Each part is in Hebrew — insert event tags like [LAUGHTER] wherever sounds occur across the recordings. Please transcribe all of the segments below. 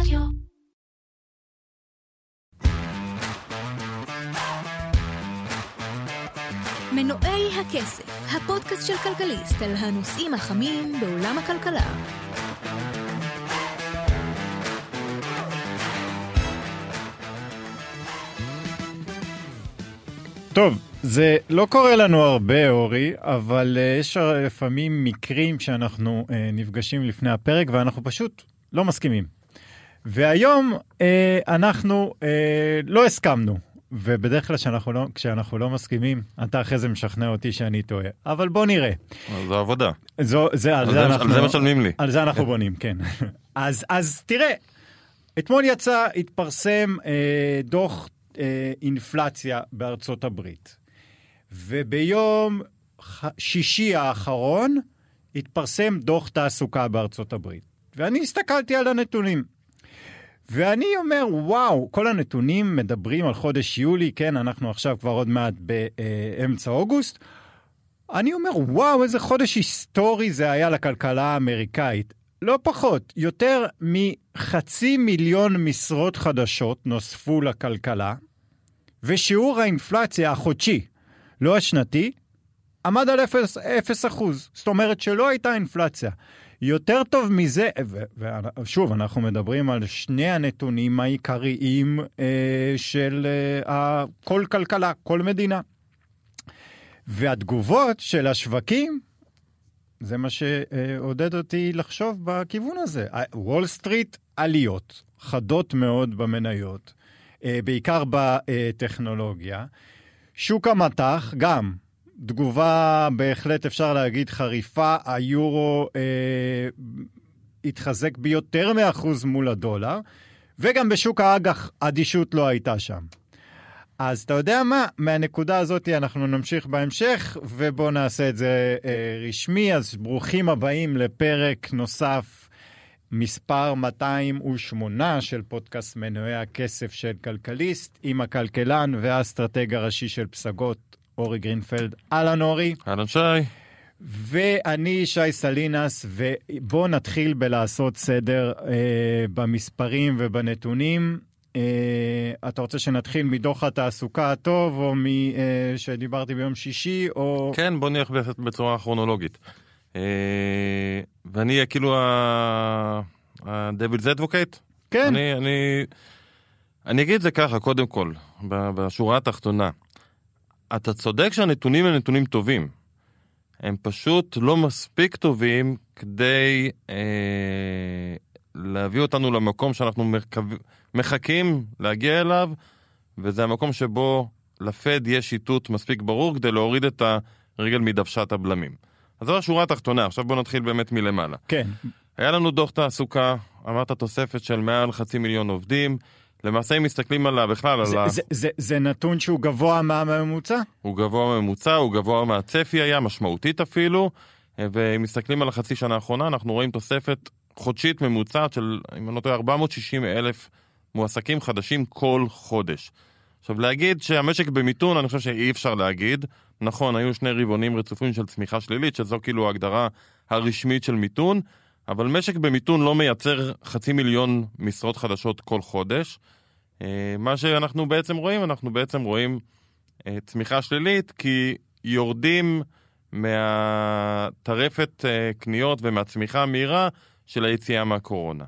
רדיו. מנועי הכסף, הפודקאסט של כלכליסט על הנושאים החמים בעולם הכלכלה. טוב, זה לא קורה לנו הרבה, אורי, אבל uh, יש לפעמים מקרים שאנחנו uh, נפגשים לפני הפרק ואנחנו פשוט לא מסכימים. והיום uh, אנחנו uh, לא הסכמנו, ובדרך כלל כשאנחנו לא, כשאנחנו לא מסכימים, אתה אחרי זה משכנע אותי שאני טועה. אבל בוא נראה. זו עבודה. זו, זה, על, על זה, זה- אנחנו, על זה משלמים לי. על זה אנחנו בונים, כן. [LAUGHS] אז, אז תראה, אתמול יצא, התפרסם אה, דוח אה, אינפלציה בארצות הברית, וביום ח- שישי האחרון התפרסם דוח תעסוקה בארצות הברית. ואני הסתכלתי על הנתונים. ואני אומר, וואו, כל הנתונים מדברים על חודש יולי, כן, אנחנו עכשיו כבר עוד מעט באמצע אוגוסט. אני אומר, וואו, איזה חודש היסטורי זה היה לכלכלה האמריקאית. לא פחות, יותר מחצי מיליון משרות חדשות נוספו לכלכלה, ושיעור האינפלציה החודשי, לא השנתי, עמד על 0, 0 אחוז. זאת אומרת שלא הייתה אינפלציה. יותר טוב מזה, ושוב, אנחנו מדברים על שני הנתונים העיקריים אה, של אה, כל כלכלה, כל מדינה. והתגובות של השווקים, זה מה שעודד אותי לחשוב בכיוון הזה. וול סטריט, עליות חדות מאוד במניות, אה, בעיקר בטכנולוגיה. שוק המטח, גם תגובה בהחלט אפשר להגיד חריפה, היורו אה, התחזק ביותר מאחוז מול הדולר, וגם בשוק האג"ח אדישות לא הייתה שם. אז אתה יודע מה? מהנקודה הזאת אנחנו נמשיך בהמשך, ובואו נעשה את זה אה, רשמי. אז ברוכים הבאים לפרק נוסף, מספר 208 של פודקאסט מנועי הכסף של כלכליסט, עם הכלכלן והאסטרטג הראשי של פסגות, אורי גרינפלד. אהלן אורי. אהלן שי. ואני שי סלינס, ובואו נתחיל בלעשות סדר אה, במספרים ובנתונים. אה, אתה רוצה שנתחיל מדוח התעסוקה הטוב, או מ... אה, ביום שישי, או... כן, בוא נלך בצורה כרונולוגית. אה, ואני אהיה כאילו ה-Devil's Advocate? כן, אני, אני, אני אגיד את זה ככה, קודם כל, בשורה התחתונה. אתה צודק שהנתונים הם נתונים טובים. הם פשוט לא מספיק טובים כדי אה, להביא אותנו למקום שאנחנו מקו... מחכים להגיע אליו, וזה המקום שבו לפד יש איתות מספיק ברור כדי להוריד את הרגל מדוושת הבלמים. אז זו השורה התחתונה, עכשיו בואו נתחיל באמת מלמעלה. כן, היה לנו דוח תעסוקה, אמרת תוספת של מעל חצי מיליון עובדים. למעשה אם מסתכלים על ה... בכלל על זה, ה... זה, זה, זה נתון שהוא גבוה מהממוצע? הוא גבוה ממוצע, הוא גבוה מהצפי היה, משמעותית אפילו. ואם מסתכלים על החצי שנה האחרונה, אנחנו רואים תוספת חודשית ממוצעת של, אם אני לא טועה, 460 אלף מועסקים חדשים כל חודש. עכשיו להגיד שהמשק במיתון, אני חושב שאי אפשר להגיד. נכון, היו שני רבעונים רצופים של צמיחה שלילית, שזו כאילו ההגדרה הרשמית של מיתון, אבל משק במיתון לא מייצר חצי מיליון משרות חדשות כל חודש. אה, מה שאנחנו בעצם רואים, אנחנו בעצם רואים אה, צמיחה שלילית, כי יורדים מהטרפת אה, קניות ומהצמיחה המהירה של היציאה מהקורונה.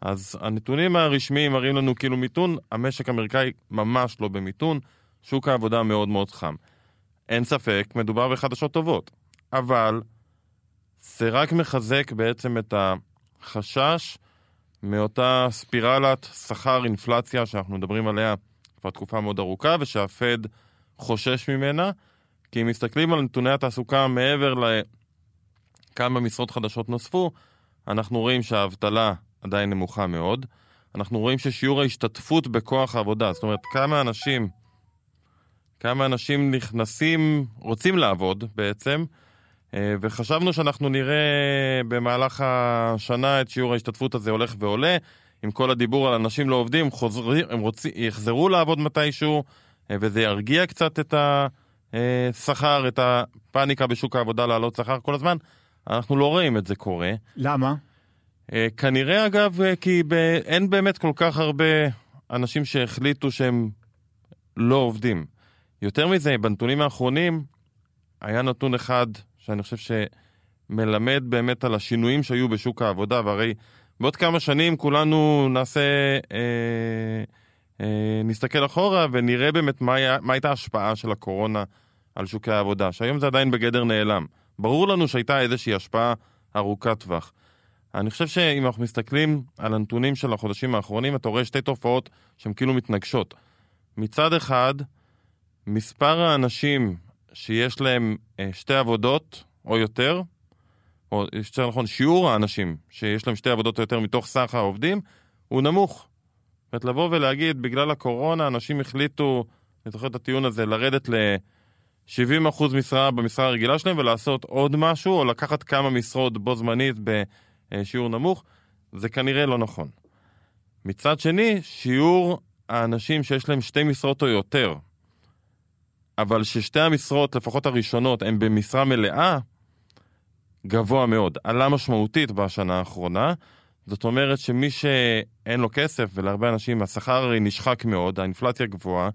אז הנתונים הרשמיים מראים לנו כאילו מיתון, המשק האמריקאי ממש לא במיתון, שוק העבודה מאוד מאוד חם. אין ספק, מדובר בחדשות טובות, אבל זה רק מחזק בעצם את החשש מאותה ספירלת שכר אינפלציה שאנחנו מדברים עליה כבר תקופה מאוד ארוכה ושהפד חושש ממנה, כי אם מסתכלים על נתוני התעסוקה מעבר לכמה משרות חדשות נוספו, אנחנו רואים שהאבטלה עדיין נמוכה מאוד. אנחנו רואים ששיעור ההשתתפות בכוח העבודה, זאת אומרת כמה אנשים, כמה אנשים נכנסים, רוצים לעבוד בעצם, וחשבנו שאנחנו נראה במהלך השנה את שיעור ההשתתפות הזה הולך ועולה. עם כל הדיבור על אנשים לא עובדים, חוזרים, הם רוצים, יחזרו לעבוד מתישהו, אה, וזה ירגיע קצת את השכר, את הפאניקה בשוק העבודה לעלות שכר כל הזמן. אנחנו לא רואים את זה קורה. למה? אה, כנראה אגב, אה, כי ב... אין באמת כל כך הרבה אנשים שהחליטו שהם לא עובדים. יותר מזה, בנתונים האחרונים היה נתון אחד שאני חושב שמלמד באמת על השינויים שהיו בשוק העבודה, והרי בעוד כמה שנים כולנו נעשה, אה, אה, נסתכל אחורה ונראה באמת מה, היה, מה הייתה ההשפעה של הקורונה על שוקי העבודה, שהיום זה עדיין בגדר נעלם. ברור לנו שהייתה איזושהי השפעה ארוכת טווח. אני חושב שאם אנחנו מסתכלים על הנתונים של החודשים האחרונים, אתה רואה שתי תופעות שהן כאילו מתנגשות. מצד אחד, מספר האנשים שיש להם אה, שתי עבודות או יותר, או יותר נכון, שיעור האנשים שיש להם שתי עבודות או יותר מתוך סך העובדים, הוא נמוך. זאת אומרת, לבוא ולהגיד, בגלל הקורונה אנשים החליטו, אני זוכר את הטיעון הזה, לרדת ל-70% משרה במשרה הרגילה שלהם ולעשות עוד משהו, או לקחת כמה משרות בו זמנית בשיעור נמוך, זה כנראה לא נכון. מצד שני, שיעור האנשים שיש להם שתי משרות או יותר, אבל ששתי המשרות, לפחות הראשונות, הן במשרה מלאה, גבוה מאוד. עלה משמעותית בשנה האחרונה. זאת אומרת שמי שאין לו כסף, ולהרבה אנשים השכר נשחק מאוד, האינפלציה גבוהה,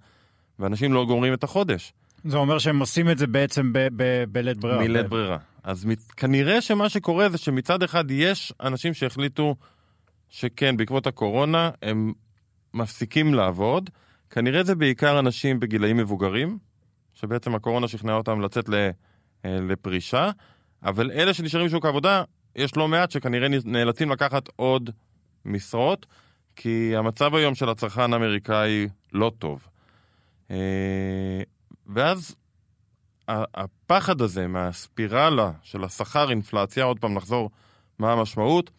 ואנשים לא גומרים את החודש. זה אומר שהם עושים את זה בעצם בלית ברירה. מלית ברירה. אז כנראה שמה שקורה זה שמצד אחד יש אנשים שהחליטו שכן, בעקבות הקורונה הם מפסיקים לעבוד. כנראה זה בעיקר אנשים בגילאים מבוגרים, שבעצם הקורונה שכנעה אותם לצאת אה, לפרישה, אבל אלה שנשארים בשוק העבודה, יש לא מעט שכנראה נאלצים לקחת עוד משרות, כי המצב היום של הצרכן האמריקאי לא טוב. אה, ואז הפחד הזה מהספירלה של השכר אינפלציה, עוד פעם נחזור מה המשמעות,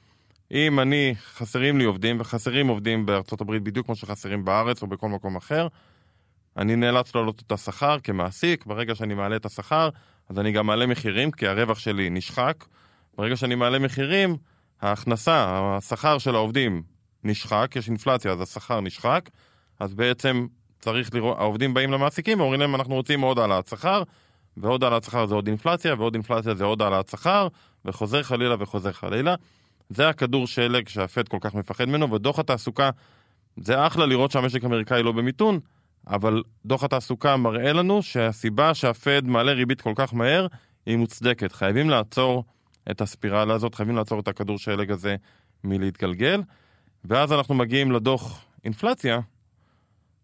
אם אני, חסרים לי עובדים, וחסרים עובדים בארצות הברית בדיוק כמו שחסרים בארץ או בכל מקום אחר, אני נאלץ להעלות את השכר כמעסיק, ברגע שאני מעלה את השכר, אז אני גם מעלה מחירים, כי הרווח שלי נשחק. ברגע שאני מעלה מחירים, ההכנסה, השכר של העובדים נשחק, יש אינפלציה, אז השכר נשחק, אז בעצם צריך לראות, העובדים באים למעסיקים ואומרים להם, אנחנו רוצים עוד העלאת שכר, ועוד העלאת שכר זה עוד אינפלציה, ועוד אינפלציה זה עוד העלאת שכר, וחוזר חלילה וחוזר חלילה. זה הכדור שלג שהפד כל כך מפחד ממנו, ודוח התעסוקה, זה אחלה לראות שהמשק האמריקאי לא במיתון, אבל דוח התעסוקה מראה לנו שהסיבה שהפד מעלה ריבית כל כך מהר היא מוצדקת. חייבים לעצור את הספירלה הזאת, חייבים לעצור את הכדור שלג הזה מלהתגלגל, ואז אנחנו מגיעים לדוח אינפלציה,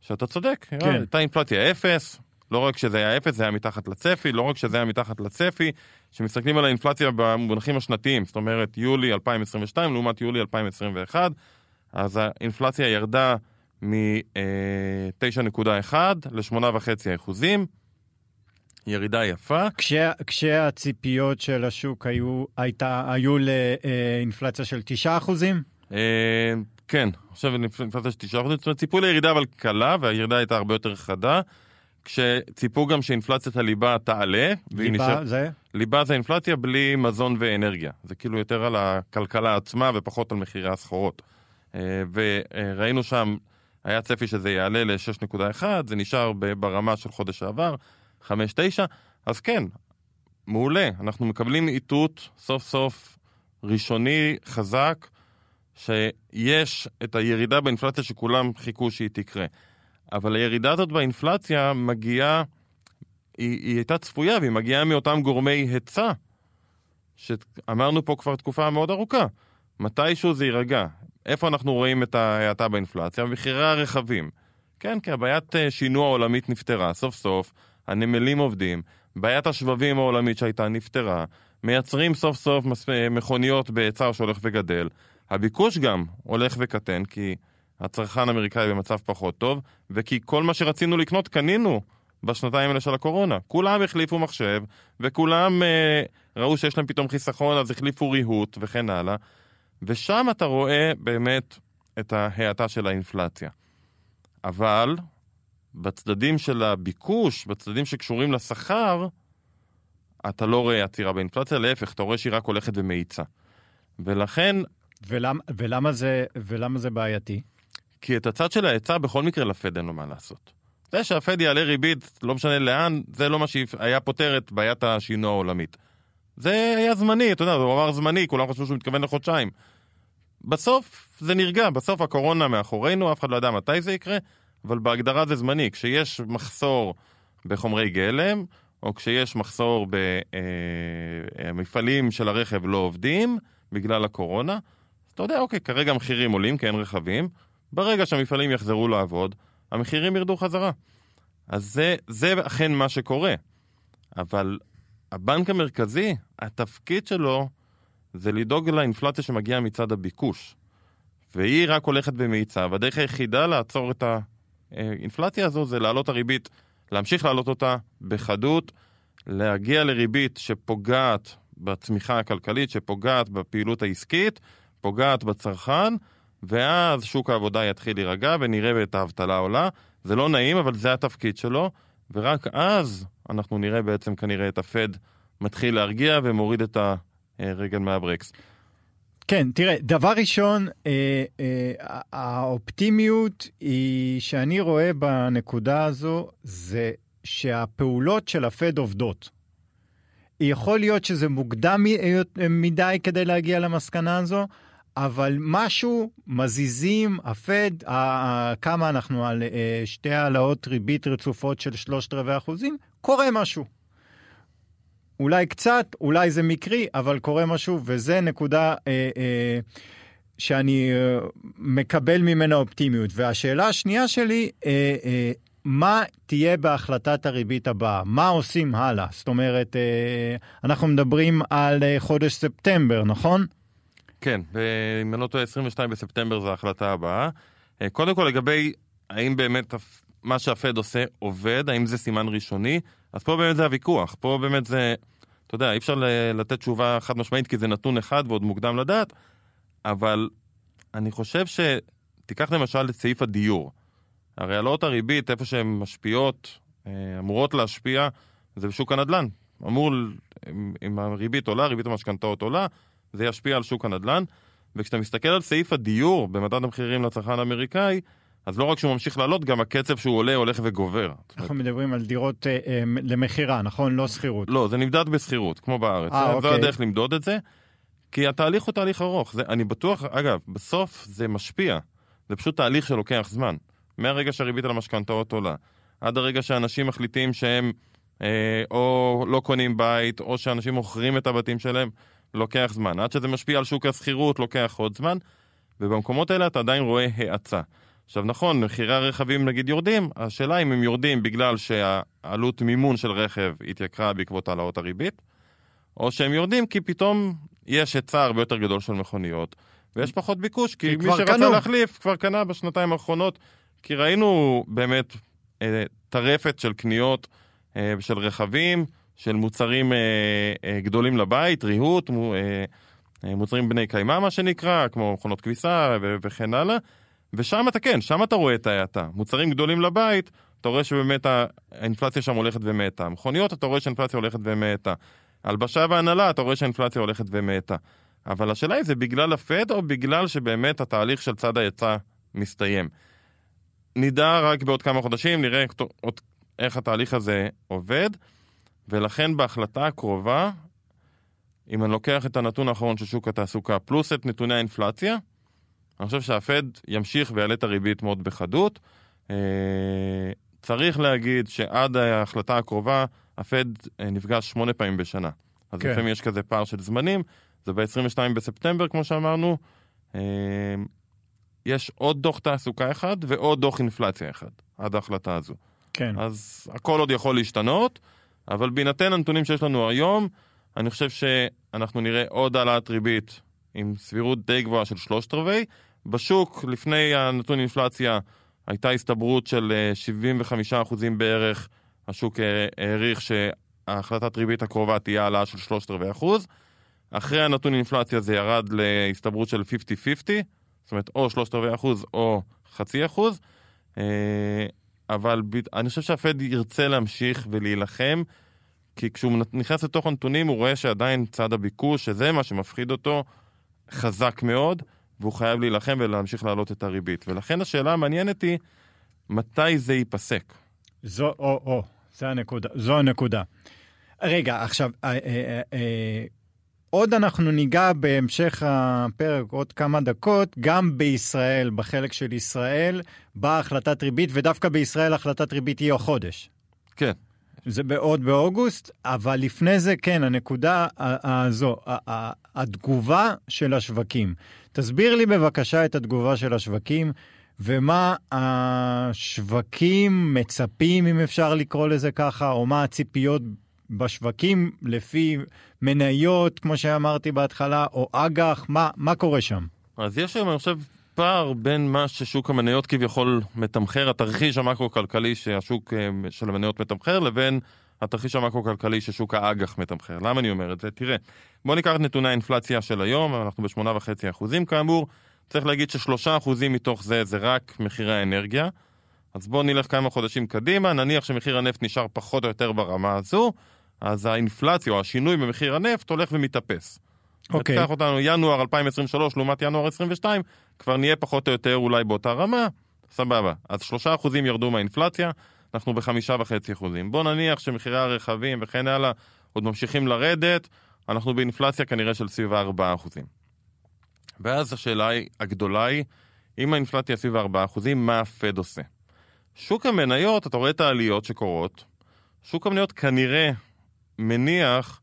שאתה צודק, כן. הייתה אינפלציה אפס, לא רק שזה היה אפס, זה היה מתחת לצפי, לא רק שזה היה מתחת לצפי, כשמסתכלים על האינפלציה במונחים השנתיים, זאת אומרת יולי 2022 לעומת יולי 2021, אז האינפלציה ירדה מ-9.1 ל-8.5 אחוזים, ירידה יפה. כשה, כשהציפיות של השוק היו, הייתה, היו לאינפלציה של 9 אחוזים? אה, כן, עכשיו אינפלציה של 9 אחוזים, זאת אומרת ציפו לירידה אבל קלה, והירידה הייתה הרבה יותר חדה. כשציפו גם שאינפלציית הליבה תעלה. ליבה נשאר- זה? ליבה זה אינפלציה בלי מזון ואנרגיה. זה כאילו יותר על הכלכלה עצמה ופחות על מחירי הסחורות. אה, וראינו שם, היה צפי שזה יעלה ל-6.1, זה נשאר ברמה של חודש שעבר, 5.9, אז כן, מעולה, אנחנו מקבלים איתות סוף סוף ראשוני, חזק, שיש את הירידה באינפלציה שכולם חיכו שהיא תקרה. אבל הירידה הזאת באינפלציה מגיעה, היא, היא הייתה צפויה והיא מגיעה מאותם גורמי היצע, שאמרנו פה כבר תקופה מאוד ארוכה. מתישהו זה יירגע. איפה אנחנו רואים את ההאטה באינפלציה? במחירי הרכבים. כן, כי הבעיית אה, שינוע עולמית נפתרה, סוף סוף, הנמלים עובדים, בעיית השבבים העולמית שהייתה נפתרה, מייצרים סוף סוף אה, מכוניות בהיצע שהולך וגדל. הביקוש גם הולך וקטן, כי הצרכן האמריקאי במצב פחות טוב, וכי כל מה שרצינו לקנות קנינו בשנתיים האלה של הקורונה. כולם החליפו מחשב, וכולם אה, ראו שיש להם פתאום חיסכון, אז החליפו ריהוט וכן הלאה. ושם אתה רואה באמת את ההאטה של האינפלציה. אבל בצדדים של הביקוש, בצדדים שקשורים לשכר, אתה לא רואה עצירה באינפלציה, להפך, אתה רואה שהיא רק הולכת ומאיצה. ולכן, ולמה, ולמה, זה, ולמה זה בעייתי? כי את הצד של ההיצע בכל מקרה לפד אין לו מה לעשות. זה שהפד יעלה ריבית, לא משנה לאן, זה לא מה שהיה פותר את בעיית השינוע העולמית. זה היה זמני, אתה יודע, הוא אמר זמני, כולם חשבו שהוא מתכוון לחודשיים. בסוף זה נרגע, בסוף הקורונה מאחורינו, אף אחד לא יודע מתי זה יקרה, אבל בהגדרה זה זמני. כשיש מחסור בחומרי גלם, או כשיש מחסור במפעלים של הרכב לא עובדים בגלל הקורונה, אז אתה יודע, אוקיי, כרגע המחירים עולים כי אין רכבים, ברגע שהמפעלים יחזרו לעבוד, המחירים ירדו חזרה. אז זה, זה אכן מה שקורה. אבל הבנק המרכזי, התפקיד שלו זה לדאוג לאינפלציה שמגיעה מצד הביקוש. והיא רק הולכת במאיצה, והדרך היחידה לעצור את האינפלציה הזו זה להעלות הריבית, להמשיך להעלות אותה בחדות, להגיע לריבית שפוגעת בצמיחה הכלכלית, שפוגעת בפעילות העסקית, פוגעת בצרכן, ואז שוק העבודה יתחיל להירגע ונראה את האבטלה עולה. זה לא נעים, אבל זה התפקיד שלו, ורק אז אנחנו נראה בעצם כנראה את הפד מתחיל להרגיע ומוריד את הרגל מהברקס. כן, תראה, דבר ראשון, אה, אה, האופטימיות היא שאני רואה בנקודה הזו, זה שהפעולות של הפד עובדות. יכול להיות שזה מוקדם מדי כדי להגיע למסקנה הזו, אבל משהו, מזיזים, הפד, כמה אנחנו על אה, שתי העלאות ריבית רצופות של שלושת רבעי אחוזים, קורה משהו. אולי קצת, אולי זה מקרי, אבל קורה משהו, וזה נקודה אה, אה, שאני אה, מקבל ממנה אופטימיות. והשאלה השנייה שלי, אה, אה, מה תהיה בהחלטת הריבית הבאה? מה עושים הלאה? זאת אומרת, אה, אנחנו מדברים על אה, חודש ספטמבר, נכון? כן, אם אני לא טועה, 22 בספטמבר זו ההחלטה הבאה. אה, קודם כל, לגבי האם באמת מה שהפד עושה עובד, האם זה סימן ראשוני, אז פה באמת זה הוויכוח. פה באמת זה, אתה יודע, אי אפשר לתת תשובה חד משמעית כי זה נתון אחד ועוד מוקדם לדעת, אבל אני חושב שתיקח למשל את סעיף הדיור. הרי העלאות הריבית, איפה שהן משפיעות, אה, אמורות להשפיע, זה בשוק הנדל"ן. אמור, אם הריבית עולה, ריבית המשכנתאות עולה, זה ישפיע על שוק הנדל"ן. וכשאתה מסתכל על סעיף הדיור במדד המחירים לצרכן האמריקאי, אז לא רק שהוא ממשיך לעלות, גם הקצב שהוא עולה הולך וגובר. אנחנו מדברים על דירות אה, אה, למכירה, נכון? לא שכירות. לא, זה נמדד בשכירות, כמו בארץ. אה, זו אוקיי. הדרך למדוד את זה, כי התהליך הוא תהליך ארוך. זה, אני בטוח, אגב, בסוף זה משפיע. זה פשוט תהליך שלוקח זמן. מהרגע שהריבית על המשכנתאות עולה, עד הרגע שאנשים מחליטים שהם אה, או לא קונים בית, או שאנשים מוכרים את הבתים שלהם, לוקח זמן. עד שזה משפיע על שוק השכירות, לוקח עוד זמן, ובמקומות האלה אתה עדיין רואה האצה. עכשיו נכון, מחירי הרכבים נגיד יורדים, השאלה אם הם יורדים בגלל שהעלות מימון של רכב התייקרה בעקבות העלאות הריבית, או שהם יורדים כי פתאום יש היצע הרבה יותר גדול של מכוניות, ויש פחות ביקוש, כי, כי מי שרצה קנו. להחליף כבר קנה בשנתיים האחרונות, כי ראינו באמת אה, טרפת של קניות אה, של רכבים, של מוצרים אה, אה, גדולים לבית, ריהוט, מו, אה, אה, מוצרים בני קיימא מה שנקרא, כמו מכונות כביסה וכן הלאה. ושם אתה כן, שם אתה רואה את ההאטה. מוצרים גדולים לבית, אתה רואה שבאמת האינפלציה שם הולכת ומאטה. מכוניות, אתה רואה שהאינפלציה הולכת ומאטה. הלבשה והנהלה, אתה רואה שהאינפלציה הולכת ומאטה. אבל השאלה היא, זה בגלל הפד או בגלל שבאמת התהליך של צד ההיצע מסתיים? נדע רק בעוד כמה חודשים, נראה עוד איך התהליך הזה עובד, ולכן בהחלטה הקרובה, אם אני לוקח את הנתון האחרון של שוק התעסוקה, פלוס את נתוני האינפלציה, אני חושב שהפד ימשיך ויעלה את הריבית מאוד בחדות. אה, צריך להגיד שעד ההחלטה הקרובה, הפד אה, נפגש שמונה פעמים בשנה. אז כן. לפעמים יש כזה פער של זמנים, זה ב-22 בספטמבר, כמו שאמרנו. אה, יש עוד דוח תעסוקה אחד ועוד דוח אינפלציה אחד, עד ההחלטה הזו. כן. אז הכל עוד יכול להשתנות, אבל בהינתן הנתונים שיש לנו היום, אני חושב שאנחנו נראה עוד העלאת ריבית עם סבירות די גבוהה של שלושת רבעי. בשוק, לפני הנתון אינפלציה, הייתה הסתברות של אה, 75% בערך, השוק אה, העריך שההחלטת ריבית הקרובה תהיה העלאה של שלושת רבעי אחוז. אחרי הנתון אינפלציה זה ירד להסתברות של 50-50, זאת אומרת או שלושת רבעי אחוז או חצי אחוז. אה, אבל אני חושב שהפד ירצה להמשיך ולהילחם, כי כשהוא נכנס לתוך הנתונים הוא רואה שעדיין צד הביקוש, שזה מה שמפחיד אותו, חזק מאוד, והוא חייב להילחם ולהמשיך להעלות את הריבית. ולכן השאלה המעניינת היא, מתי זה ייפסק? זו, או, או, זו הנקודה. זו הנקודה. רגע, עכשיו, אה, אה, אה, עוד אנחנו ניגע בהמשך הפרק עוד כמה דקות, גם בישראל, בחלק של ישראל, באה החלטת ריבית, ודווקא בישראל החלטת ריבית היא החודש. כן. זה בעוד באוגוסט, אבל לפני זה, כן, הנקודה הזו, התגובה של השווקים. תסביר לי בבקשה את התגובה של השווקים, ומה השווקים מצפים, אם אפשר לקרוא לזה ככה, או מה הציפיות בשווקים לפי מניות, כמו שאמרתי בהתחלה, או אג"ח, מה, מה קורה שם? אז יש היום, אני חושב, פער בין מה ששוק המניות כביכול מתמחר, התרחיש המקרו-כלכלי שהשוק אה, של המניות מתמחר, לבין התרחיש המקרו-כלכלי ששוק האג"ח מתמחר. למה אני אומר את זה? תראה, בוא ניקח את נתוני האינפלציה של היום, אנחנו ב-8.5% כאמור, צריך להגיד ששלושה אחוזים מתוך זה זה רק מחירי האנרגיה. אז בואו נלך כמה חודשים קדימה, נניח שמחיר הנפט נשאר פחות או יותר ברמה הזו, אז האינפלציה או השינוי במחיר הנפט הולך ומתאפס. אוקיי. תיקח אותנו ינואר 2023 לעומת ינואר 2022, כבר נהיה פחות או יותר אולי באותה רמה, סבבה. אז שלושה אחוזים ירדו מהאינפלציה, אנחנו בחמישה וחצי אחוזים. בוא נניח שמחירי הרכבים וכן הלאה עוד ממשיכים לרדת, אנחנו באינפלציה כנראה של סביב ה-4 אחוזים. ואז השאלה הגדולה היא, אם האינפלציה סביב ה-4 אחוזים, מה הפד עושה? שוק המניות, אתה רואה את העליות שקורות, שוק המניות כנראה מניח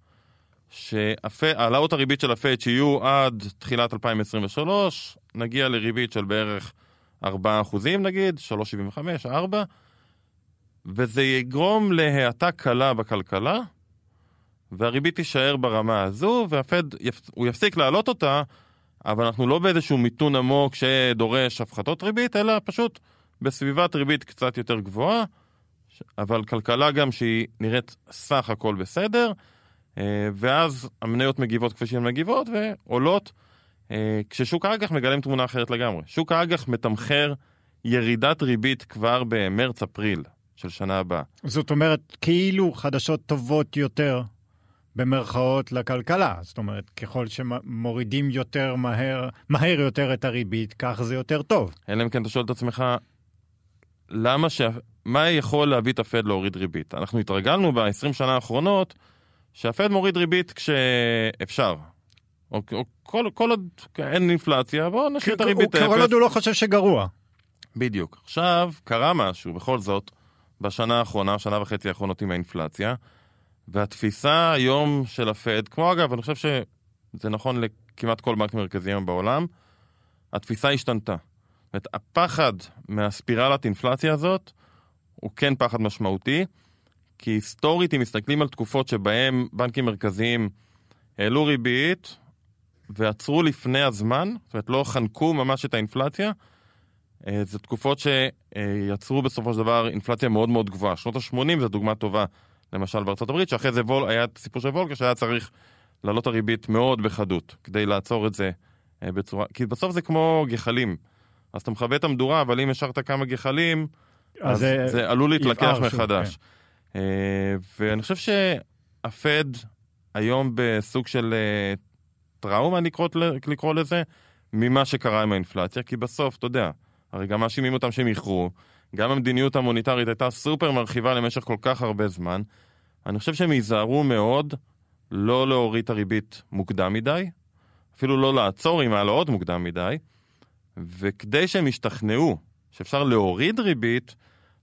שהעלאות הריבית של הפד שיהיו עד תחילת 2023, נגיע לריבית של בערך 4 אחוזים נגיד, 3.75, 4, וזה יגרום להאטה קלה בכלכלה, והריבית תישאר ברמה הזו, והפד, הוא יפסיק להעלות אותה, אבל אנחנו לא באיזשהו מיתון עמוק שדורש הפחתות ריבית, אלא פשוט בסביבת ריבית קצת יותר גבוהה, אבל כלכלה גם שהיא נראית סך הכל בסדר, אה, ואז המניות מגיבות כפי שהן מגיבות ועולות, אה, כששוק האג"ח מגלם תמונה אחרת לגמרי. שוק האג"ח מתמחר ירידת ריבית כבר במרץ-אפריל של שנה הבאה. זאת אומרת, כאילו חדשות טובות יותר במרכאות לכלכלה. זאת אומרת, ככל שמורידים יותר מהר, מהר יותר את הריבית, כך זה יותר טוב. אלא אם כן אתה שואל את עצמך, למה ש... מה יכול להביא את הפד להוריד ריבית? אנחנו התרגלנו ב-20 שנה האחרונות שהפד מוריד ריבית כשאפשר. או, או כל, כל עוד אין אינפלציה, בואו נשאיר את הריבית אפס. כל עוד הוא לא חושב שגרוע. בדיוק. עכשיו, קרה משהו, בכל זאת, בשנה האחרונה, שנה וחצי האחרונות עם האינפלציה, והתפיסה היום של הפד, כמו אגב, אני חושב שזה נכון לכמעט כל בנק מרכזי היום בעולם, התפיסה השתנתה. זאת אומרת, הפחד מהספירלת אינפלציה הזאת הוא כן פחד משמעותי, כי היסטורית, אם מסתכלים על תקופות שבהם בנקים מרכזיים העלו ריבית ועצרו לפני הזמן, זאת אומרת לא חנקו ממש את האינפלציה, זה תקופות שיצרו בסופו של דבר אינפלציה מאוד מאוד גבוהה. שנות ה-80 זו דוגמה טובה, למשל בארצות הברית, שאחרי זה וול, היה סיפור של וולקה שהיה צריך להעלות הריבית מאוד בחדות, כדי לעצור את זה אה, בצורה... כי בסוף זה כמו גחלים. אז אתה מכבה את המדורה, אבל אם השארת כמה גחלים, אז, אז זה, זה עלול להתלקח מחדש. כן. אה, ואני חושב שהפד היום בסוג של אה, טראומה, לקרוא, לקרוא לזה, ממה שקרה עם האינפלציה, כי בסוף, אתה יודע, הרי גם מאשימים אותם שהם איחרו, גם המדיניות המוניטרית הייתה סופר מרחיבה למשך כל כך הרבה זמן. אני חושב שהם ייזהרו מאוד לא להוריד את הריבית מוקדם מדי, אפילו לא לעצור עם העלאות מוקדם מדי, וכדי שהם ישתכנעו שאפשר להוריד ריבית,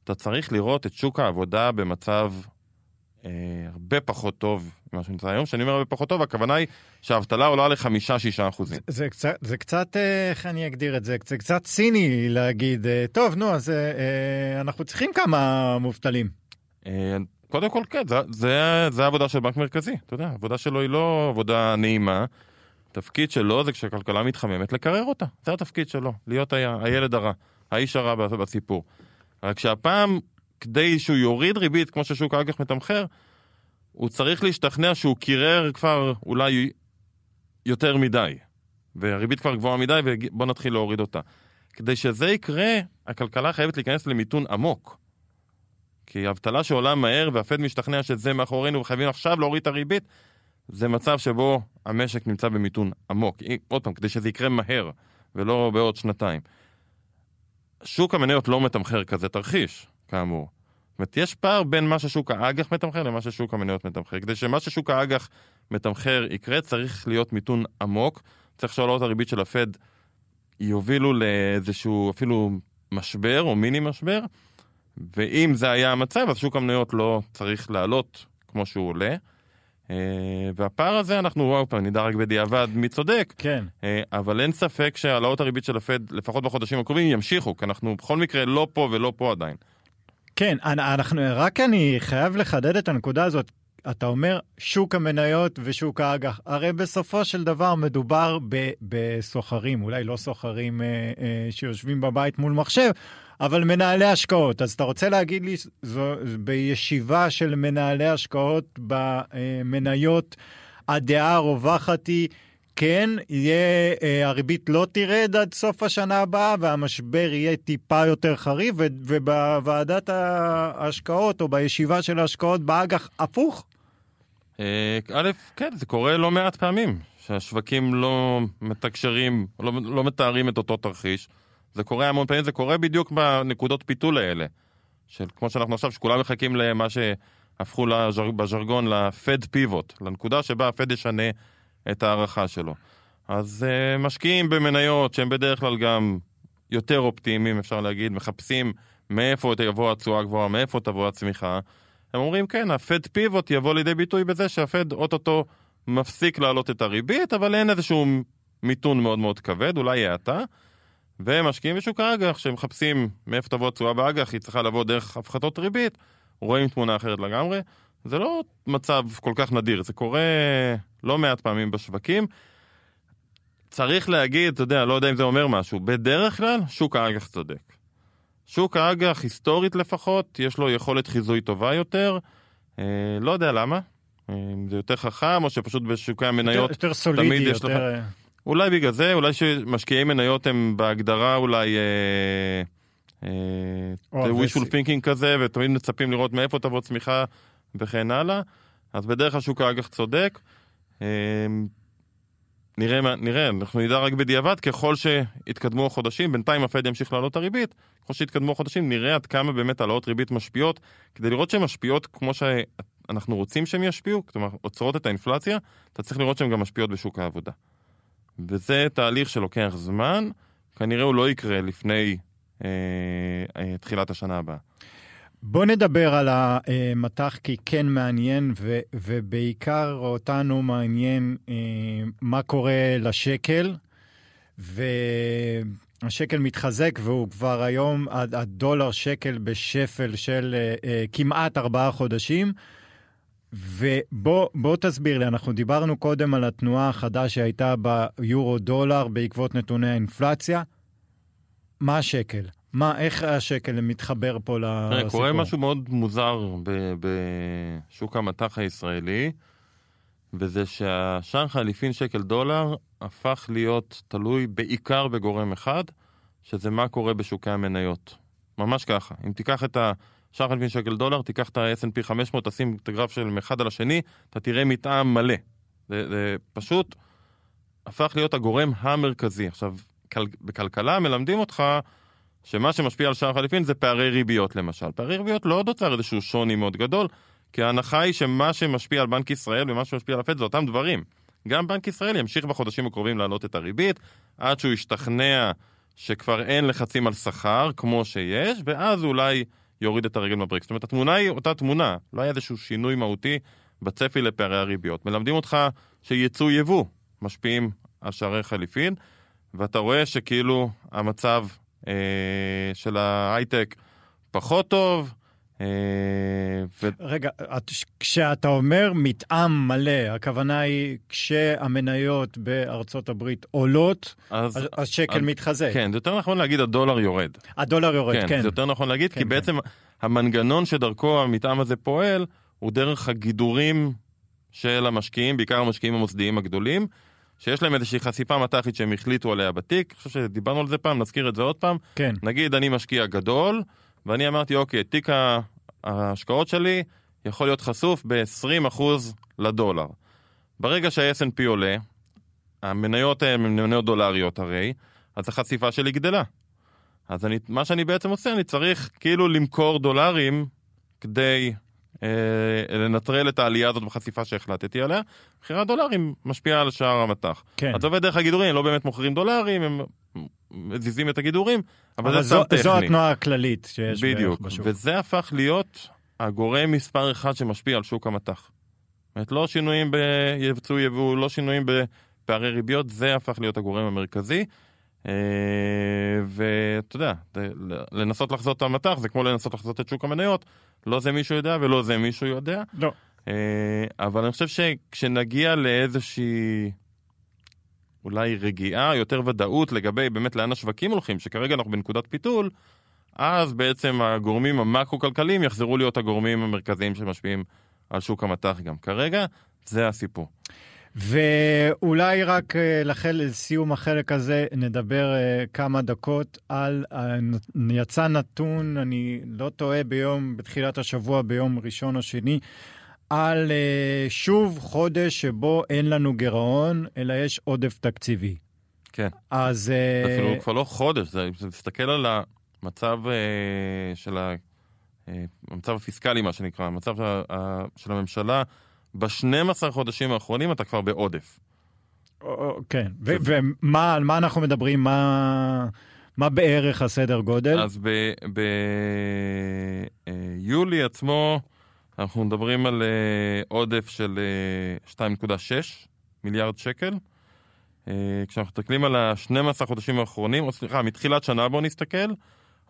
אתה צריך לראות את שוק העבודה במצב אה, הרבה פחות טוב ממה שנמצא היום. כשאני אומר הרבה פחות טוב, הכוונה היא שהאבטלה עולה לחמישה-שישה אחוזים. זה, זה קצת, זה קצת, אה, איך אני אגדיר את זה? זה קצת ציני להגיד, אה, טוב, נו, אז אה, אה, אנחנו צריכים כמה מובטלים. אה, קודם כל, כן, זה, זה, זה העבודה של בנק מרכזי. אתה יודע, העבודה שלו היא לא עבודה נעימה. התפקיד שלו זה כשהכלכלה מתחממת, לקרר אותה. זה התפקיד שלו, להיות ה, הילד הרע, האיש הרע בסיפור. רק שהפעם, כדי שהוא יוריד ריבית, כמו ששוק האג"ח מתמחר, הוא צריך להשתכנע שהוא קירר כבר אולי יותר מדי. והריבית כבר גבוהה מדי, ובוא נתחיל להוריד אותה. כדי שזה יקרה, הכלכלה חייבת להיכנס למיתון עמוק. כי אבטלה שעולה מהר והפד משתכנע שזה מאחורינו וחייבים עכשיו להוריד את הריבית, זה מצב שבו המשק נמצא במיתון עמוק. עוד פעם, כדי שזה יקרה מהר, ולא בעוד שנתיים. שוק המניות לא מתמחר כזה תרחיש, כאמור. זאת אומרת, יש פער בין מה ששוק האג"ח מתמחר למה ששוק המניות מתמחר. כדי שמה ששוק האג"ח מתמחר יקרה, צריך להיות מיתון עמוק, צריך שהעלאות הריבית של הפד יובילו לאיזשהו אפילו משבר או מיני משבר, ואם זה היה המצב, אז שוק המניות לא צריך לעלות כמו שהוא עולה. אה, והפער הזה, אנחנו, וואו, פעם נדע רק בדיעבד מי צודק, כן. אה, אבל אין ספק שהעלאות הריבית של הפד, לפחות בחודשים הקרובים, ימשיכו, כי אנחנו בכל מקרה לא פה ולא פה עדיין. כן, אנ- אנחנו, רק אני חייב לחדד את הנקודה הזאת. אתה אומר שוק המניות ושוק האג"ח, הרי בסופו של דבר מדובר בסוחרים, אולי לא סוחרים אה, אה, שיושבים בבית מול מחשב, אבל מנהלי השקעות. אז אתה רוצה להגיד לי, זו, בישיבה של מנהלי השקעות במניות, הדעה הרווחת היא, כן, יהיה, אה, הריבית לא תרד עד סוף השנה הבאה, והמשבר יהיה טיפה יותר חריף, ובוועדת ההשקעות, או בישיבה של ההשקעות באג"ח, הפוך? אה, א', כן, זה קורה לא מעט פעמים, שהשווקים לא מתקשרים, לא, לא מתארים את אותו תרחיש. זה קורה המון פעמים, זה קורה בדיוק בנקודות פיתול האלה. של כמו שאנחנו עכשיו, שכולם מחכים למה שהפכו לז'ר, בז'רגון לפד פיבוט, לנקודה שבה הפד ישנה את ההערכה שלו. אז uh, משקיעים במניות שהם בדרך כלל גם יותר אופטימיים, אפשר להגיד, מחפשים מאיפה תבוא התשואה הגבוהה, מאיפה תבוא הצמיחה. הם אומרים, כן, הפד פיבוט יבוא לידי ביטוי בזה שהפד אוטוטו מפסיק להעלות את הריבית, אבל אין איזשהו מיתון מאוד מאוד כבד, אולי האטה. והם משקיעים בשוק האג"ח, שמחפשים מאיפה תבוא התשואה באג"ח, היא צריכה לבוא דרך הפחתות ריבית, רואים תמונה אחרת לגמרי. זה לא מצב כל כך נדיר, זה קורה לא מעט פעמים בשווקים. צריך להגיד, אתה יודע, לא יודע אם זה אומר משהו, בדרך כלל שוק האג"ח צודק. שוק האג"ח, היסטורית לפחות, יש לו יכולת חיזוי טובה יותר. אה, לא יודע למה. אה, אם זה יותר חכם, או שפשוט בשוקי המניות יותר, יותר סולידי, תמיד יש יותר... לך- אולי בגלל זה, אולי שמשקיעי מניות הם בהגדרה אולי אה, אה, או wishful thinking כזה, ותמיד מצפים לראות מאיפה תבוא צמיחה וכן הלאה. אז בדרך כלל שוק האג"ח צודק. אה, נראה, נראה, אנחנו נדע רק בדיעבד, ככל שיתקדמו החודשים, בינתיים הפד ימשיך לעלות את הריבית, ככל שיתקדמו החודשים נראה עד כמה באמת העלאות ריבית משפיעות, כדי לראות שהן משפיעות כמו שאנחנו רוצים שהן ישפיעו, כלומר עוצרות את האינפלציה, אתה צריך לראות שהן גם משפיעות בשוק העבודה. וזה תהליך שלוקח זמן, כנראה הוא לא יקרה לפני אה, אה, תחילת השנה הבאה. בוא נדבר על המטח כי כן מעניין, ו, ובעיקר אותנו מעניין אה, מה קורה לשקל, והשקל מתחזק והוא כבר היום, הד- הדולר שקל בשפל של אה, אה, כמעט ארבעה חודשים. ובוא בוא תסביר לי, אנחנו דיברנו קודם על התנועה החדה שהייתה ביורו דולר בעקבות נתוני האינפלציה. מה השקל? מה, איך השקל מתחבר פה לסיפור? קורה משהו מאוד מוזר בשוק המטח הישראלי, וזה שהשער חליפין שקל דולר הפך להיות תלוי בעיקר בגורם אחד, שזה מה קורה בשוקי המניות. ממש ככה. אם תיקח את השער חליפין שקל דולר, תיקח את ה-S&P 500, תשים את הגרף של מאחד על השני, אתה תראה מתאם מלא. זה, זה פשוט הפך להיות הגורם המרכזי. עכשיו, כל, בכלכלה מלמדים אותך שמה שמשפיע על שער חליפין זה פערי ריביות למשל. פערי ריביות לא נוצר איזשהו שוני מאוד גדול, כי ההנחה היא שמה שמשפיע על בנק ישראל ומה שמשפיע על הפד זה אותם דברים. גם בנק ישראל ימשיך בחודשים הקרובים להעלות את הריבית, עד שהוא ישתכנע שכבר אין לחצים על שכר כמו שיש, ואז אולי יוריד את הרגל מהברקס. זאת אומרת, התמונה היא אותה תמונה, לא היה איזשהו שינוי מהותי בצפי לפערי הריביות. מלמדים אותך שיצוא יבוא משפיעים על שערי חליפין, ואתה רואה שכאילו המצב של ההייטק פחות טוב. אה, ו... רגע, את, כשאתה אומר מתאם מלא, הכוונה היא כשהמניות בארצות הברית עולות, אז, אז השקל אז- מתחזק. כן, זה יותר נכון להגיד הדולר יורד. הדולר יורד, כן, כן. זה יותר נכון להגיד, כן, כי כן. בעצם המנגנון שדרכו המתאם הזה פועל, הוא דרך הגידורים של המשקיעים, בעיקר המשקיעים המוסדיים הגדולים, שיש להם איזושהי חשיפה מט"חית שהם החליטו עליה בתיק. אני חושב שדיברנו על זה פעם, נזכיר את זה עוד פעם. כן. נגיד אני משקיע גדול, ואני אמרתי, אוקיי, תיק ההשקעות שלי יכול להיות חשוף ב-20% לדולר. ברגע שה-S&P עולה, המניות הן מניות דולריות הרי, אז החשיפה שלי גדלה. אז אני, מה שאני בעצם עושה, אני צריך כאילו למכור דולרים כדי לנטרל את העלייה הזאת בחשיפה שהחלטתי עליה. מחירי הדולרים משפיעה על שער המטח. כן. אז זה עובד דרך הגידורים, לא באמת מוכרים דולרים, הם מזיזים את הגידורים, אבל, אבל זה סתם טכני. זו התנועה הכללית שיש בדיוק, בשוק. וזה הפך להיות הגורם מספר אחד שמשפיע על שוק המטח. זאת אומרת, לא שינויים ביצוא יבוא, לא שינויים בפערי ריביות, זה הפך להיות הגורם המרכזי. אה, ואתה יודע, לנסות לחזות את המטח זה כמו לנסות לחזות את שוק המניות, לא זה מישהו יודע ולא זה מישהו יודע. לא. אה, אבל אני חושב שכשנגיע לאיזושהי אולי רגיעה, יותר ודאות לגבי באמת לאן השווקים הולכים, שכרגע אנחנו בנקודת פיתול, אז בעצם הגורמים המקרו-כלכליים יחזרו להיות הגורמים המרכזיים שמשפיעים על שוק המטח גם. כרגע זה הסיפור. ואולי רק אה, לחל, לסיום החלק הזה נדבר אה, כמה דקות על, אה, יצא נתון, אני לא טועה, ביום, בתחילת השבוע, ביום ראשון או שני, על שוב חודש שבו אין לנו גירעון, אלא יש עודף תקציבי. כן. אז... זה אפילו כבר לא חודש, זה מסתכל על המצב של ה... המצב הפיסקלי, מה שנקרא, המצב של הממשלה, ב-12 חודשים האחרונים אתה כבר בעודף. כן, ומה, על מה אנחנו מדברים? מה, מה בערך הסדר גודל? אז ביולי עצמו אנחנו מדברים על אה, עודף של אה, 2.6 מיליארד שקל. אה, כשאנחנו מסתכלים על ה-12 חודשים האחרונים, או סליחה, מתחילת שנה בואו נסתכל,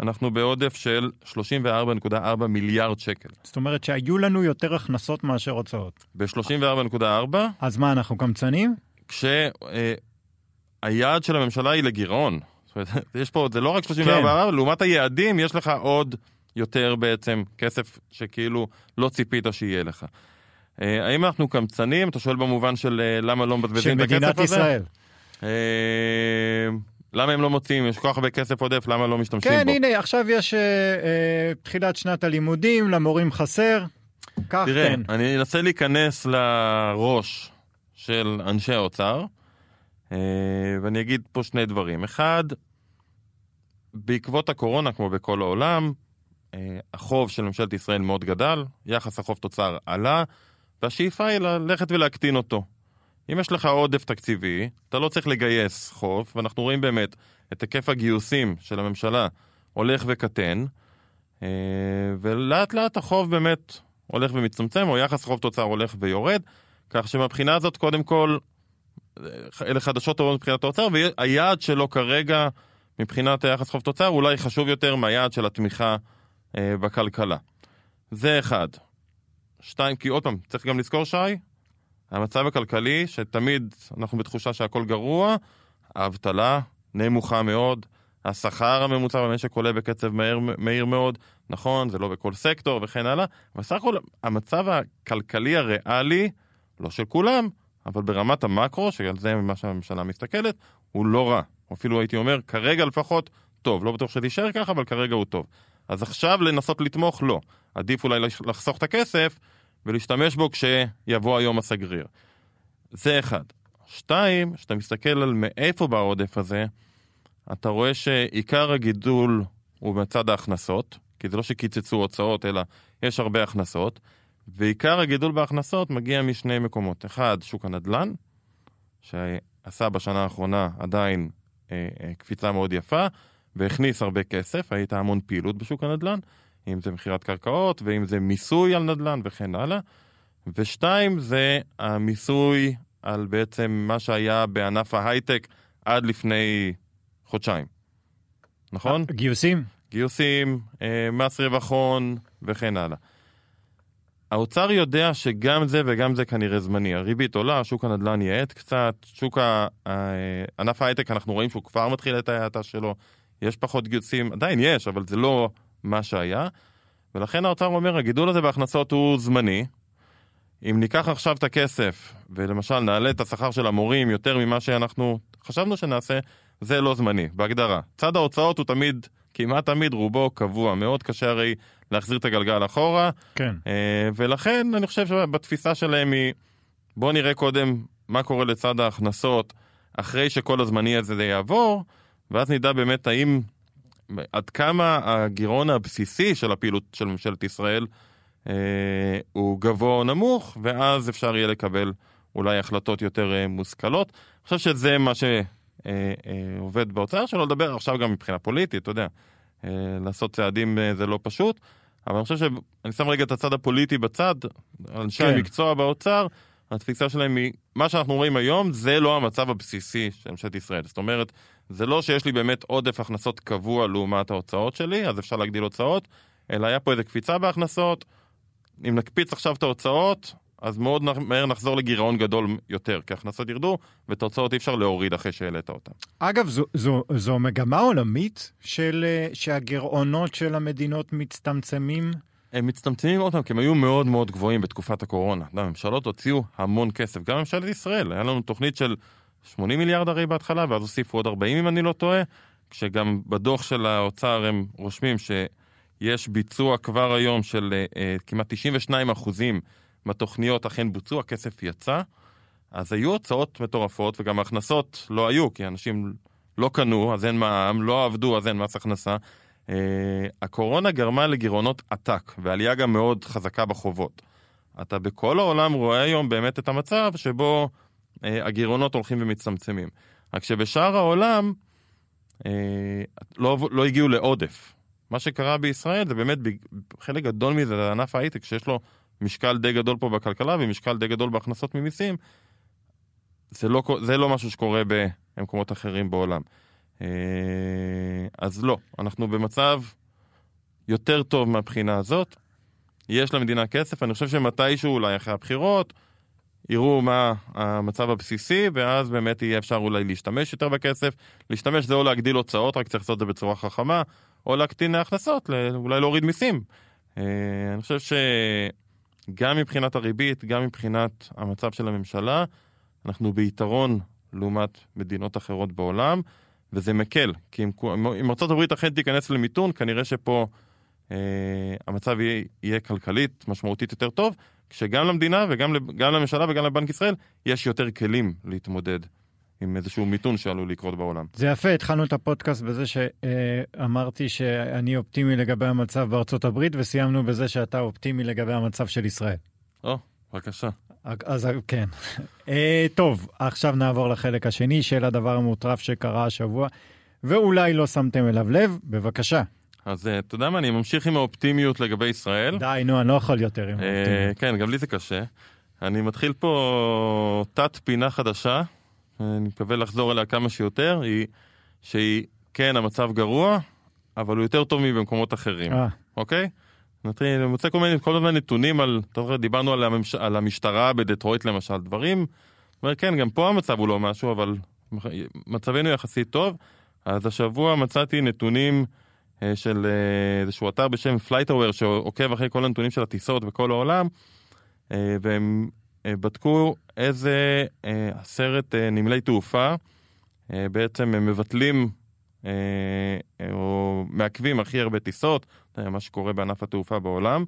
אנחנו בעודף של 34.4 מיליארד שקל. זאת אומרת שהיו לנו יותר הכנסות מאשר הוצאות. ב-34.4, אז מה, אנחנו קמצנים? כשהיעד של הממשלה היא לגירעון. זאת אומרת, [LAUGHS] יש פה, זה לא רק 34, כן. לעומת היעדים יש לך עוד יותר בעצם כסף שכאילו לא ציפית שיהיה לך. אה, האם אנחנו קמצנים? אתה שואל במובן של אה, למה לא של מבזבזים את הכסף מדינת הזה? ישראל. אה, למה הם לא מוצאים? יש כל כך הרבה כסף עודף, למה לא משתמשים כן, בו? הנה, עכשיו יש אה, אה, תחילת שנת הלימודים, למורים חסר. כך תראה, כן. אני אנסה להיכנס לראש של אנשי האוצר, אה, ואני אגיד פה שני דברים. אחד, בעקבות הקורונה, כמו בכל העולם, אה, החוב של ממשלת ישראל מאוד גדל, יחס החוב תוצר עלה, והשאיפה היא ללכת ולהקטין אותו. אם יש לך עודף תקציבי, אתה לא צריך לגייס חוב, ואנחנו רואים באמת את היקף הגיוסים של הממשלה הולך וקטן, אה, ולאט לאט החוב באמת הולך ומצטמצם, או יחס חוב תוצר הולך ויורד, כך שמבחינה הזאת, קודם כל, אה, אלה חדשות טובות מבחינת האוצר, והיעד שלו כרגע, מבחינת היחס חוב תוצר, אולי חשוב יותר מהיעד של התמיכה אה, בכלכלה. זה אחד. שתיים, כי עוד פעם, צריך גם לזכור, שי, המצב הכלכלי, שתמיד אנחנו בתחושה שהכל גרוע, האבטלה נמוכה מאוד, השכר הממוצע במשק עולה בקצב מהיר, מהיר מאוד, נכון, זה לא בכל סקטור וכן הלאה, אבל סך הכל המצב הכלכלי הריאלי, לא של כולם, אבל ברמת המקרו, שעל זה מה שהממשלה מסתכלת, הוא לא רע. אפילו הייתי אומר, כרגע לפחות, טוב. לא בטוח שזה יישאר ככה, אבל כרגע הוא טוב. אז עכשיו לנסות לתמוך, לא. עדיף אולי לחסוך את הכסף ולהשתמש בו כשיבוא היום הסגריר. זה אחד. שתיים, כשאתה מסתכל על מאיפה בא העודף הזה, אתה רואה שעיקר הגידול הוא מצד ההכנסות, כי זה לא שקיצצו הוצאות, אלא יש הרבה הכנסות, ועיקר הגידול בהכנסות מגיע משני מקומות. אחד, שוק הנדל"ן, שעשה בשנה האחרונה עדיין אה, אה, קפיצה מאוד יפה, והכניס הרבה כסף, הייתה המון פעילות בשוק הנדל"ן, אם זה מכירת קרקעות, ואם זה מיסוי על נדל"ן וכן הלאה. ושתיים, זה המיסוי על בעצם מה שהיה בענף ההייטק עד לפני חודשיים. נכון? גיוסים? גיוסים, אה, מס רווח הון וכן הלאה. האוצר יודע שגם זה וגם זה כנראה זמני. הריבית עולה, שוק הנדל"ן יעט קצת, שוק ה... ענף ההייטק אנחנו רואים שהוא כבר מתחיל את ההאטה שלו, יש פחות גיוסים, עדיין יש, אבל זה לא מה שהיה. ולכן האוצר אומר, הגידול הזה בהכנסות הוא זמני. אם ניקח עכשיו את הכסף, ולמשל נעלה את השכר של המורים יותר ממה שאנחנו חשבנו שנעשה, זה לא זמני, בהגדרה. צד ההוצאות הוא תמיד, כמעט תמיד, רובו קבוע. מאוד קשה הרי להחזיר את הגלגל אחורה. כן. אה, ולכן אני חושב שבתפיסה שלהם היא, בואו נראה קודם מה קורה לצד ההכנסות אחרי שכל הזמני הזה יעבור, ואז נדע באמת האם, עד כמה הגירעון הבסיסי של הפעילות של ממשלת ישראל אה, הוא גבוה או נמוך, ואז אפשר יהיה לקבל אולי החלטות יותר אה, מושכלות. אני חושב שזה מה שעובד באוצר, שלא לדבר עכשיו גם מבחינה פוליטית, אתה יודע, אה, לעשות צעדים אה, זה לא פשוט, אבל אני חושב שאני שם רגע את הצד הפוליטי בצד, אנשי כן. המקצוע באוצר, התפיסה שלהם היא, מה שאנחנו רואים היום זה לא המצב הבסיסי של ממשלת ישראל. זאת אומרת, זה לא שיש לי באמת עודף הכנסות קבוע לעומת ההוצאות שלי, אז אפשר להגדיל הוצאות, אלא היה פה איזה קפיצה בהכנסות, אם נקפיץ עכשיו את ההוצאות, אז מאוד מהר נחזור לגירעון גדול יותר, כי ההכנסות ירדו, ואת ההוצאות אי אפשר להוריד אחרי שהעלית אותן. אגב, זו, זו, זו מגמה עולמית של, אה, שהגירעונות של המדינות מצטמצמים? הם מצטמצמים עוד פעם, כי הם היו מאוד מאוד גבוהים בתקופת הקורונה. הממשלות הוציאו המון כסף, גם ממשלת ישראל, היה לנו תוכנית של 80 מיליארד הרי בהתחלה, ואז הוסיפו עוד 40 אם אני לא טועה, כשגם בדוח של האוצר הם רושמים שיש ביצוע כבר היום של אה, אה, כמעט 92 אחוזים מהתוכניות אכן בוצעו, הכסף יצא, אז היו הוצאות מטורפות, וגם ההכנסות לא היו, כי אנשים לא קנו, אז אין מע"מ, לא עבדו, אז אין מס הכנסה. Uh, הקורונה גרמה לגירעונות עתק, ועלייה גם מאוד חזקה בחובות. אתה בכל העולם רואה היום באמת את המצב שבו הגירעונות הולכים ומצטמצמים. רק שבשאר העולם uh, לא, לא הגיעו לעודף. מה שקרה בישראל זה באמת, חלק גדול מזה זה ענף ההייטק, שיש לו משקל די גדול פה בכלכלה ומשקל די גדול בהכנסות ממיסים. זה לא, זה לא משהו שקורה במקומות אחרים בעולם. אה, אז לא, אנחנו במצב יותר טוב מהבחינה הזאת. יש למדינה כסף, אני חושב שמתישהו, אולי אחרי הבחירות, יראו מה המצב הבסיסי, ואז באמת יהיה אפשר אולי להשתמש יותר בכסף. להשתמש זה או להגדיל הוצאות, רק צריך לעשות את זה בצורה חכמה, או להקטין הכנסות, אולי להוריד מיסים. אה, אני חושב שגם מבחינת הריבית, גם מבחינת המצב של הממשלה, אנחנו ביתרון לעומת מדינות אחרות בעולם. וזה מקל, כי אם, אם ארה"ב אכן תיכנס למיתון, כנראה שפה אה, המצב יהיה, יהיה כלכלית משמעותית יותר טוב, כשגם למדינה וגם גם לממשלה וגם לבנק ישראל יש יותר כלים להתמודד עם איזשהו מיתון שעלול לקרות בעולם. זה יפה, התחלנו את הפודקאסט בזה שאמרתי שאני אופטימי לגבי המצב בארצות הברית, וסיימנו בזה שאתה אופטימי לגבי המצב של ישראל. או, בבקשה. אז כן. אה, טוב, עכשיו נעבור לחלק השני של הדבר המוטרף שקרה השבוע, ואולי לא שמתם אליו לב, בבקשה. אז אה, אתה יודע מה, אני ממשיך עם האופטימיות לגבי ישראל. די, נו, אני לא יכול יותר עם אה, האופטימיות. כן, גם לי זה קשה. אני מתחיל פה תת פינה חדשה, אני מקווה לחזור אליה כמה שיותר, היא שהיא, כן, המצב גרוע, אבל הוא יותר טוב מבמקומות אחרים, אה, אוקיי? נתחיל, אני מוצא כל מיני, כל הזמן נתונים על, אתה זוכר, דיברנו על, הממש, על המשטרה בדטרויט למשל, דברים, אומר, כן, גם פה המצב הוא לא משהו, אבל מצבנו יחסית טוב. אז השבוע מצאתי נתונים של אה, איזשהו אתר בשם FlightAware שעוקב אחרי כל הנתונים של הטיסות בכל העולם, אה, והם אה, בדקו איזה אה, עשרת אה, נמלי תעופה אה, בעצם הם מבטלים אה, אה, או מעכבים הכי הרבה טיסות, מה שקורה בענף התעופה בעולם.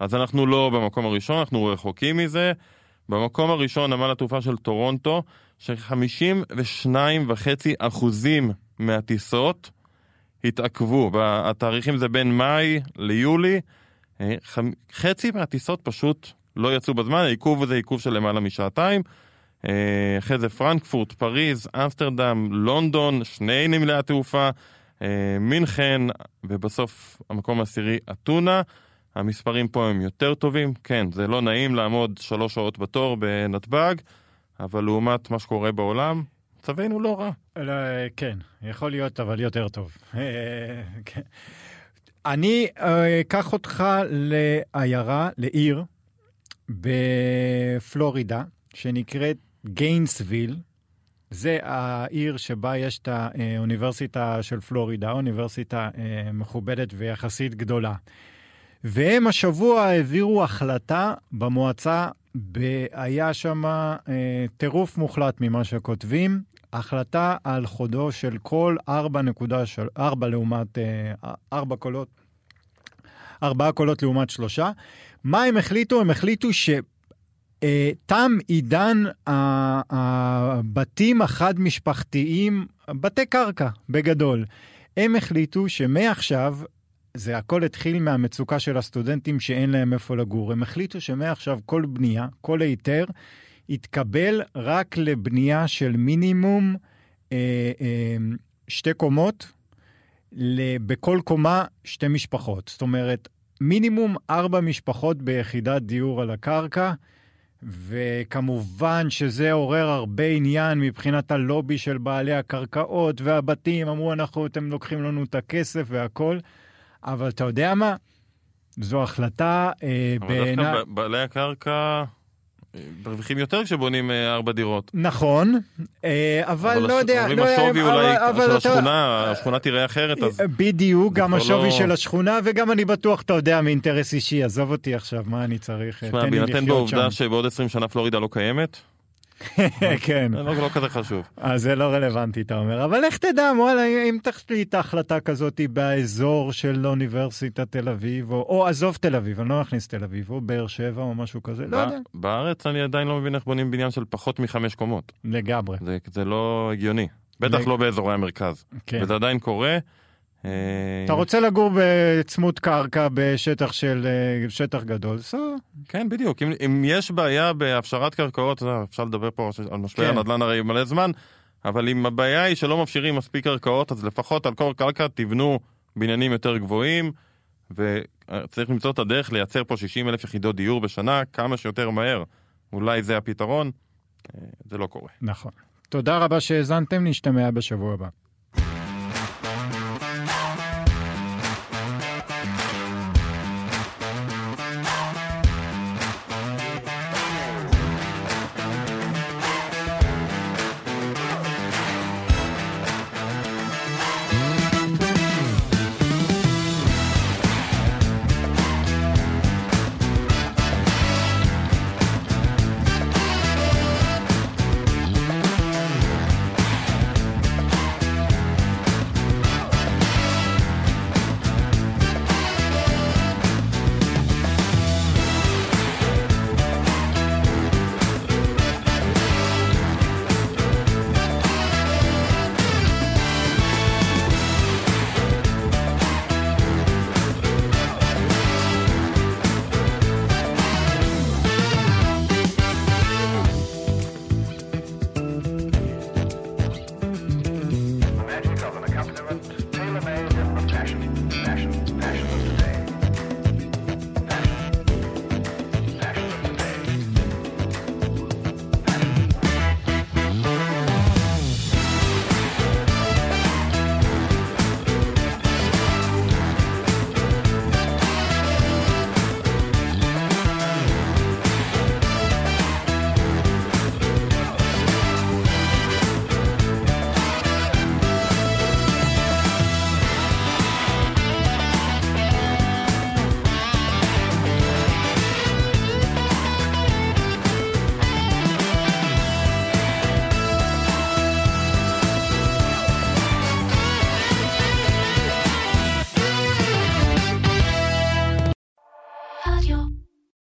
אז אנחנו לא במקום הראשון, אנחנו רחוקים מזה. במקום הראשון נמל התעופה של טורונטו, ש-52.5% מהטיסות התעכבו. התאריכים זה בין מאי ליולי. אה, חצי מהטיסות פשוט לא יצאו בזמן, העיכוב הזה עיכוב של למעלה משעתיים. אה, אחרי זה פרנקפורט, פריז, אמסטרדם, לונדון, שני נמלי התעופה, אה, מינכן, ובסוף המקום העשירי, אתונה. המספרים פה הם יותר טובים, כן, זה לא נעים לעמוד שלוש שעות בתור בנתב"ג, אבל לעומת מה שקורה בעולם, מצבנו לא רע. לא, כן, יכול להיות, אבל יותר טוב. [LAUGHS] כן. אני אה, אקח אותך לעיירה, לעיר, בפלורידה, שנקראת גיינסוויל. זה העיר שבה יש את האוניברסיטה של פלורידה, אוניברסיטה אה, מכובדת ויחסית גדולה. והם השבוע העבירו החלטה במועצה, ב- היה שם אה, טירוף מוחלט ממה שכותבים, החלטה על חודו של כל 4.4 לעומת אה, 4 קולות, 4 קולות לעומת שלושה. מה הם החליטו? הם החליטו ש... אה, תם עידן הבתים החד-משפחתיים, בתי קרקע בגדול. הם החליטו שמעכשיו זה הכל התחיל מהמצוקה של הסטודנטים שאין להם איפה לגור. הם החליטו שמעכשיו כל בנייה, כל היתר, יתקבל רק לבנייה של מינימום אה, אה, שתי קומות, בכל קומה שתי משפחות. זאת אומרת, מינימום ארבע משפחות ביחידת דיור על הקרקע, וכמובן שזה עורר הרבה עניין מבחינת הלובי של בעלי הקרקעות והבתים, אמרו, אנחנו, אתם לוקחים לנו את הכסף והכול, אבל אתה יודע מה? זו החלטה אה, בעיניי... אבל דווקא בעלי הקרקע... מרוויחים יותר כשבונים אה, ארבע דירות. נכון, אה, אבל לא יודע... לא, השווי אבל- אולי אבל של השכונה, השכונה תראה אחרת, אז בדיוק, גם כבר השווי לא- של השכונה, וגם אני בטוח, אתה יודע, מאינטרס אישי, עזוב אותי עכשיו, מה אני צריך? תשמע, תן לי בהינתן לחיות בעובדה שם. שבעוד 20 שנה פלורידה לא קיימת, [LAUGHS] כן, זה לא לא כזה חשוב. אז זה לא רלוונטי, אתה אומר. אבל איך תדע, וואלה, אם תחליט החלטה כזאת באזור של אוניברסיטת תל אביב, או, עזוב תל אביב, אני לא אכניס תל אביב, או באר שבע, או משהו כזה, לא יודע. בארץ אני עדיין לא מבין איך בונים בניין של פחות מחמש קומות. לגמרי, זה- לא הגיוני. בטח לא באזורי המרכז. כן. וזה עדיין קורה. אה, אתה רוצה לגור בצמוד קרקע בשטח של, אה, שטח גדול, סע. כן, בדיוק. אם, אם יש בעיה בהפשרת קרקעות, אפשר לדבר פה על משבר כן. הנדל"ן הרי מלא זמן, אבל אם הבעיה היא שלא מפשירים מספיק קרקעות, אז לפחות על כל קרקע תבנו בניינים יותר גבוהים, וצריך למצוא את הדרך לייצר פה 60 אלף יחידות דיור בשנה כמה שיותר מהר. אולי זה הפתרון, אה, זה לא קורה. נכון. תודה רבה שהאזנתם, נשתמע בשבוע הבא.